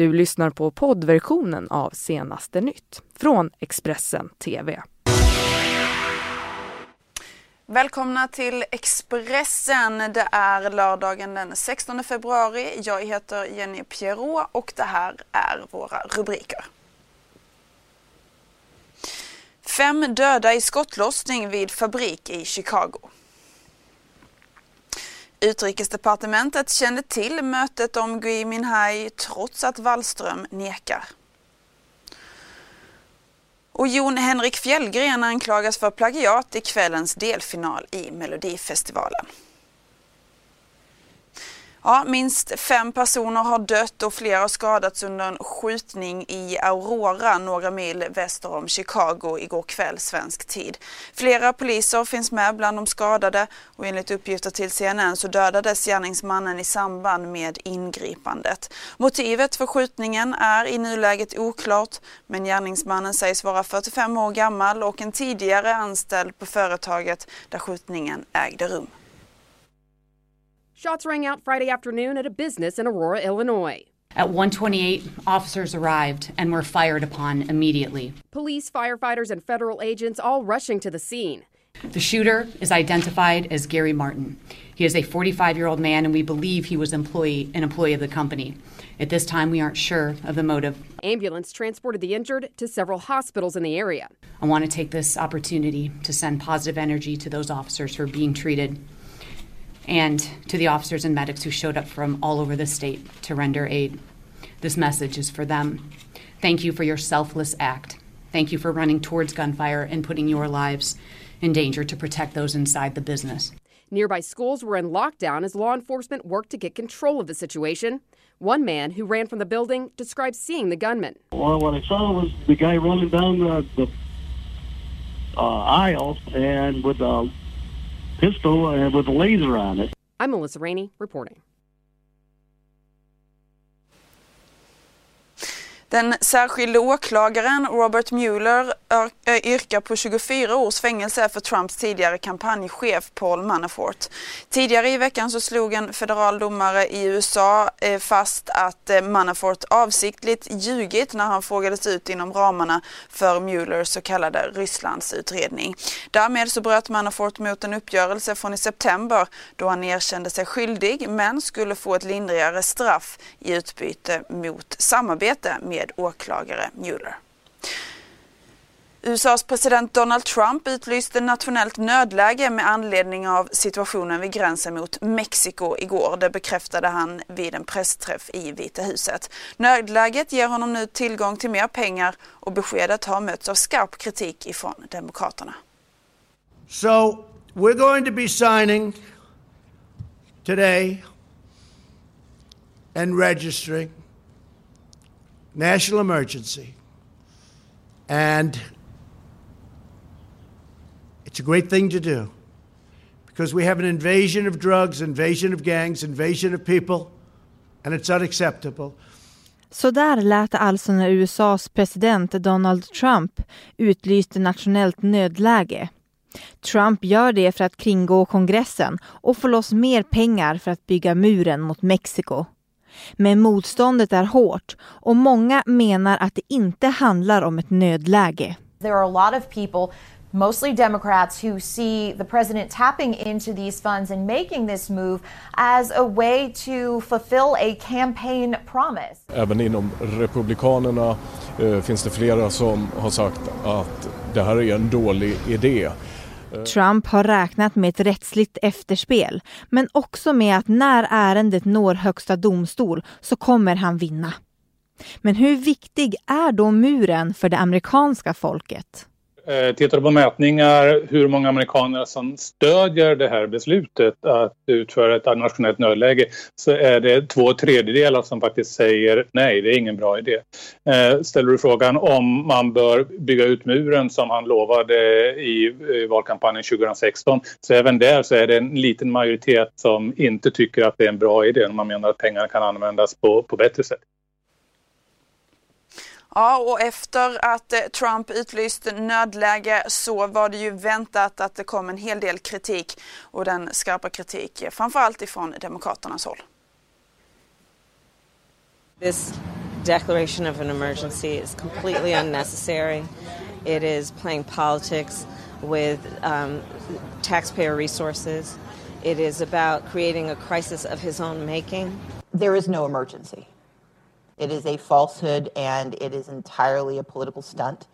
Du lyssnar på poddversionen av Senaste nytt från Expressen TV. Välkomna till Expressen. Det är lördagen den 16 februari. Jag heter Jenny Pierrot och det här är våra rubriker. Fem döda i skottlossning vid fabrik i Chicago. Utrikesdepartementet kände till mötet om Gui Minhai trots att Wallström nekar. Och Jon Henrik Fjällgren anklagas för plagiat i kvällens delfinal i Melodifestivalen. Ja, minst fem personer har dött och flera har skadats under en skjutning i Aurora, några mil väster om Chicago igår kväll svensk tid. Flera poliser finns med bland de skadade och enligt uppgifter till CNN så dödades gärningsmannen i samband med ingripandet. Motivet för skjutningen är i nuläget oklart, men gärningsmannen sägs vara 45 år gammal och en tidigare anställd på företaget där skjutningen ägde rum. Shots rang out Friday afternoon at a business in Aurora, Illinois. At 128, officers arrived and were fired upon immediately. Police, firefighters, and federal agents all rushing to the scene. The shooter is identified as Gary Martin. He is a 45 year old man, and we believe he was employee, an employee of the company. At this time, we aren't sure of the motive. Ambulance transported the injured to several hospitals in the area. I want to take this opportunity to send positive energy to those officers who are being treated and to the officers and medics who showed up from all over the state to render aid. This message is for them. Thank you for your selfless act. Thank you for running towards gunfire and putting your lives in danger to protect those inside the business. Nearby schools were in lockdown as law enforcement worked to get control of the situation. One man who ran from the building described seeing the gunman. Well, what I saw was the guy running down the, the uh, aisle and with a pistol uh, with a laser on it. I'm Melissa Rainey reporting. Den särskilde åklagaren Robert Mueller eh, yrkar på 24 års fängelse för Trumps tidigare kampanjchef Paul Manafort. Tidigare i veckan så slog en federal domare i USA eh, fast att eh, Manafort avsiktligt ljugit när han frågades ut inom ramarna för Muellers så kallade Rysslandsutredning. Därmed så bröt Manafort mot en uppgörelse från i september då han erkände sig skyldig men skulle få ett lindrigare straff i utbyte mot samarbete med med åklagare Mueller. USAs president Donald Trump utlyste nationellt nödläge med anledning av situationen vid gränsen mot Mexiko igår. Det bekräftade han vid en pressträff i Vita huset. Nödläget ger honom nu tillgång till mer pengar och beskedet har mötts av skarp kritik ifrån Demokraterna. So we're going to be signing today and registering national emergency. And it's a great thing to do because we have an invasion of drugs, invasion of gangs, invasion of people, and it's unacceptable. Så där lät det alltså när USAs president Donald Trump utlyste nationellt nödläge. Trump gör det för att kringgå kongressen och få loss mer pengar för att bygga muren mot Mexiko. Men motståndet är hårt och många menar att det inte handlar om ett nödläge. There are a lot of people mostly Democrats who see the president tapping into these funds and making this move as a way to fulfill a campaign promise. Även inom Republikanerna eh, finns det flera som har sagt att det här är en dålig idé. Trump har räknat med ett rättsligt efterspel, men också med att när ärendet når högsta domstol så kommer han vinna. Men hur viktig är då muren för det amerikanska folket? Eh, tittar du på mätningar hur många amerikaner som stödjer det här beslutet att utföra ett nationellt nödläge så är det två tredjedelar som faktiskt säger nej, det är ingen bra idé. Eh, ställer du frågan om man bör bygga ut muren som han lovade i valkampanjen 2016 så även där så är det en liten majoritet som inte tycker att det är en bra idé. Man menar att pengarna kan användas på, på bättre sätt. Ja, och efter att eh, Trump utlyste nödläge så var det ju väntat att det kom en hel del kritik och den skarpa kritik framförallt ifrån Demokraternas håll. This declaration of an emergency is completely unnecessary. It is playing politics with um, taxpayer resources. It is about creating a crisis of his own making. There is no emergency. It is a falsehood and it is entirely a political stunt.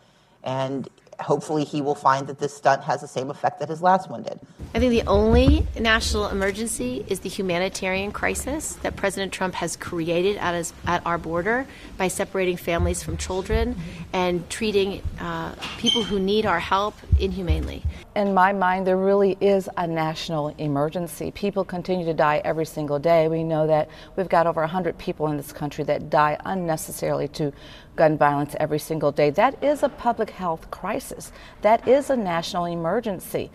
And hopefully he will find that this stunt has the same effect that his last one did. I think the only national emergency is the humanitarian crisis that President Trump has created at, his, at our border by separating families from children and treating uh, people who need our help inhumanely. In my mind, there really is a national emergency. People continue to die every single day. We know that we've got over 100 people in this country that die unnecessarily to gun violence every single day. That is a public health crisis. That is a national emergency.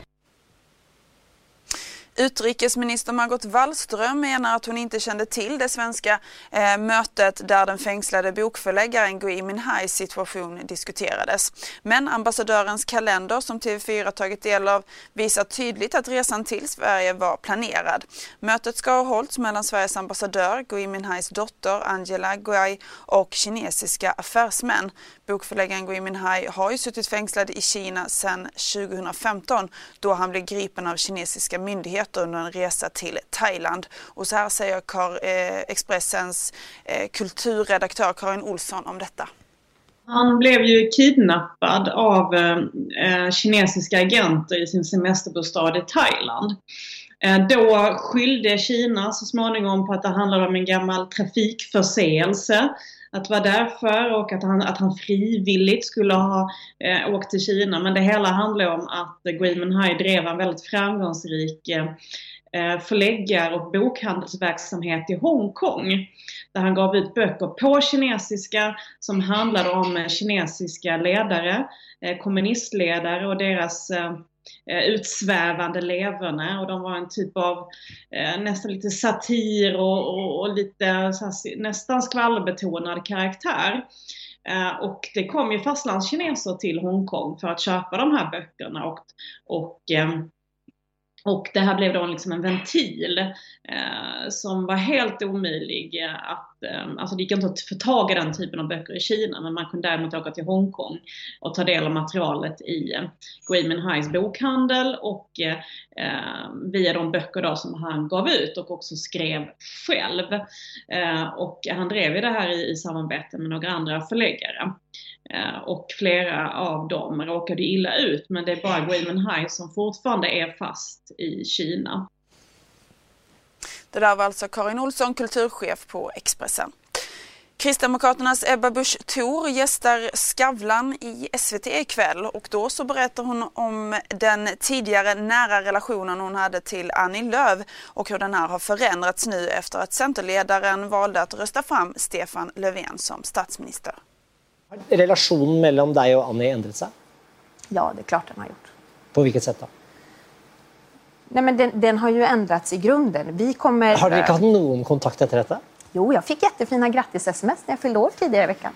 Utrikesminister Margot Wallström menar att hon inte kände till det svenska eh, mötet där den fängslade bokförläggaren Gui Minhais situation diskuterades. Men ambassadörens kalender som TV4 tagit del av visar tydligt att resan till Sverige var planerad. Mötet ska ha hållits mellan Sveriges ambassadör, Gui Minhais dotter Angela Gui och kinesiska affärsmän. Bokförläggaren Gui Minhai har ju suttit fängslad i Kina sedan 2015 då han blev gripen av kinesiska myndigheter under en resa till Thailand. Och så här säger Kar, eh, Expressens eh, kulturredaktör Karin Olsson om detta. Han blev ju kidnappad av eh, eh kinesiska agenter i sin semesterbostad i Thailand. Eh, då skyllde Kina så småningom på att det handlade om en gammal trafikförseelse att vara därför och att han, att han frivilligt skulle ha eh, åkt till Kina. Men det hela handlar om att Gui Minhai drev en väldigt framgångsrik eh, förläggar och bokhandelsverksamhet i Hongkong. Där han gav ut böcker på kinesiska som handlade om kinesiska ledare, eh, kommunistledare och deras eh, Eh, utsvävande leverne och de var en typ av eh, nästan lite satir och, och, och lite här, nästan skvallerbetonad karaktär. Eh, och det kom ju fastlandskineser till Hongkong för att köpa de här böckerna och, och eh, och det här blev då liksom en ventil eh, som var helt omöjlig att, eh, alltså det gick inte att få tag i den typen av böcker i Kina men man kunde däremot åka till Hongkong och ta del av materialet i eh, Gui Minhais bokhandel och eh, via de böcker då som han gav ut och också skrev själv. Eh, och han drev ju det här i, i samarbete med några andra förläggare. Eh, och flera av dem råkade illa ut men det är bara Gui Minhai som fortfarande är fast i Kina. Det där var alltså Karin Olsson, kulturchef på Expressen. Kristdemokraternas Ebba Busch Thor gästar Skavlan i SVT ikväll och då så berättar hon om den tidigare nära relationen hon hade till Annie Lööf och hur den här har förändrats nu efter att Centerledaren valde att rösta fram Stefan Löfven som statsminister. Har relationen mellan dig och Annie ändrat sig? Ja, det är klart den har gjort. På vilket sätt då? Nej, men den, den har ju ändrats i grunden. Vi kommer... Har du inte haft någon kontakt efter detta? Jo, jag fick jättefina grattis-sms när jag fyllde år tidigare i veckan.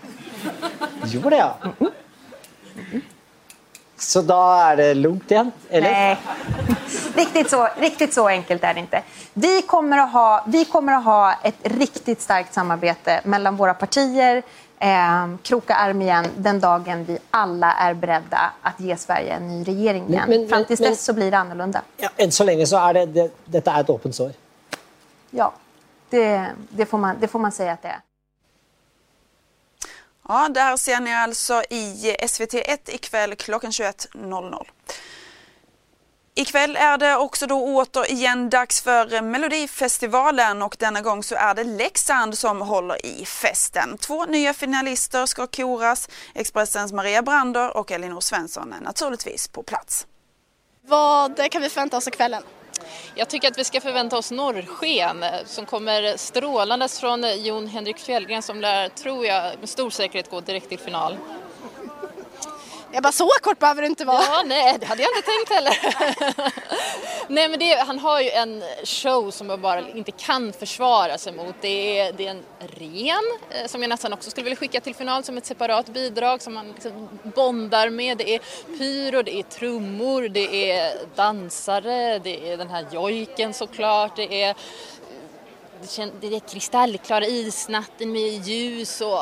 Gjorde det, ja? Mm. Mm. Så då är det lugnt igen? Eller? Nej, riktigt så, riktigt så enkelt är det inte. Vi kommer, att ha, vi kommer att ha ett riktigt starkt samarbete mellan våra partier, eh, kroka arm igen den dagen vi alla är beredda att ge Sverige en ny regering igen. Men, men, Fram tills men, dess så blir det annorlunda. Ja, än så länge så är det, det detta är ett öppet sår. Ja, det, det, får man, det får man säga att det är. Ja, där ser ni alltså i SVT1 ikväll klockan 21.00. Ikväll är det också då återigen dags för Melodifestivalen och denna gång så är det Leksand som håller i festen. Två nya finalister ska koras. Expressens Maria Brander och Elinor Svensson är naturligtvis på plats. Vad kan vi förvänta oss av kvällen? Jag tycker att vi ska förvänta oss norrsken som kommer strålandes från Jon Henrik Fjällgren som lär, tror jag, med stor säkerhet gå direkt till final. Jag bara, så kort behöver det inte vara. Ja, nej, det hade jag inte tänkt heller. nej, men det, han har ju en show som jag bara inte kan försvara sig mot. Det är, det är en ren eh, som jag nästan också skulle vilja skicka till final som ett separat bidrag som man liksom bondar med. Det är pyro, det är trummor, det är dansare, det är den här jojken såklart, det är det är kristallklara isnatten med ljus och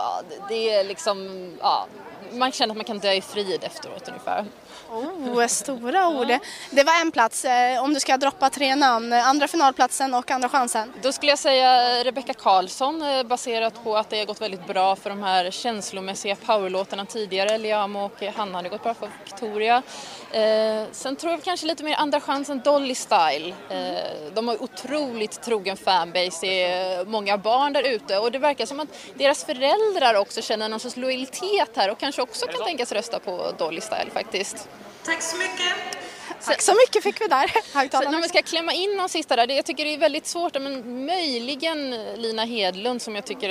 det är liksom, ja, man känner att man kan dö i frid efteråt ungefär. Oh, stora ord. Det var en plats. Eh, om du ska droppa tre namn, andra finalplatsen och andra chansen? Då skulle jag säga Rebecca Karlsson eh, baserat på att det har gått väldigt bra för de här känslomässiga powerlåtarna tidigare. Liamo och Hanna hade gått bra för Victoria. Eh, sen tror jag kanske lite mer andra chansen Dolly Style. de har otroligt trogen fanbase, det är många barn där ute och det verkar som att deras föräldrar också känner någon sorts lojalitet här och kanske också kan tänkas rösta på Dolly Style faktiskt. Tack så mycket. Tack så mycket fick vi där. Så, när man ska klämma in någon sista där, jag tycker det är väldigt svårt, men möjligen Lina Hedlund som jag tycker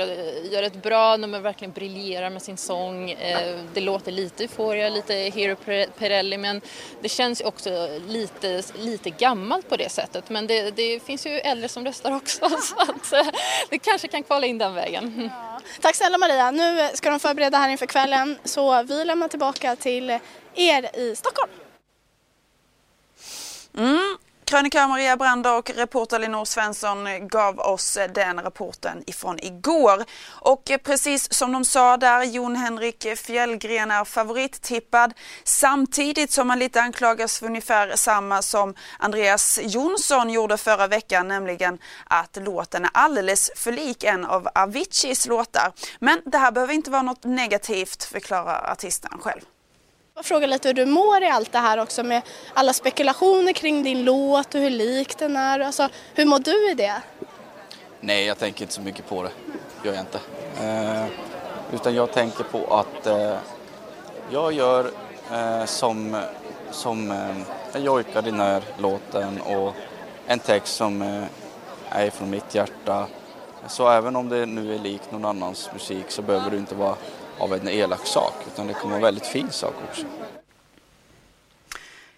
gör ett bra nummer, verkligen briljerar med sin sång. Eh, det låter lite Euphoria, lite Hero Perelli, men det känns också lite, lite gammalt på det sättet. Men det, det finns ju äldre som röstar också, så att eh, det kanske kan kvala in den vägen. Ja. Tack snälla Maria. Nu ska de förbereda här inför kvällen, så vi lämnar tillbaka till er i Stockholm. Mm. Krönikör Maria Brander och reporter Linor Svensson gav oss den rapporten ifrån igår. Och precis som de sa där, Jon Henrik Fjällgren är favorittippad samtidigt som han lite anklagas för ungefär samma som Andreas Jonsson gjorde förra veckan, nämligen att låten är alldeles för lik en av Aviciis låtar. Men det här behöver inte vara något negativt, förklarar artisten själv. Jag frågar lite hur du mår i allt det här också med alla spekulationer kring din låt och hur lik den är. Alltså, hur mår du i det? Nej, jag tänker inte så mycket på det. gör jag inte. Eh, utan jag tänker på att eh, jag gör eh, som, som eh, jag jojkar den här låten och en text som eh, är från mitt hjärta. Så även om det nu är likt någon annans musik så behöver det inte vara av en elak sak utan det kommer vara en väldigt fin sak också.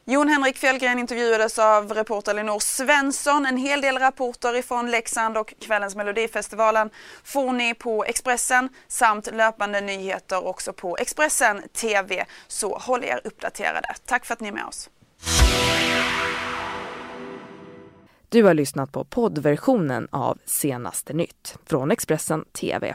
Jon Henrik Fjällgren intervjuades av reporter Linor Svensson. En hel del rapporter ifrån Leksand och kvällens Melodifestivalen får ni på Expressen samt löpande nyheter också på Expressen TV. Så håll er uppdaterade. Tack för att ni är med oss. Du har lyssnat på poddversionen av Senaste nytt från Expressen TV.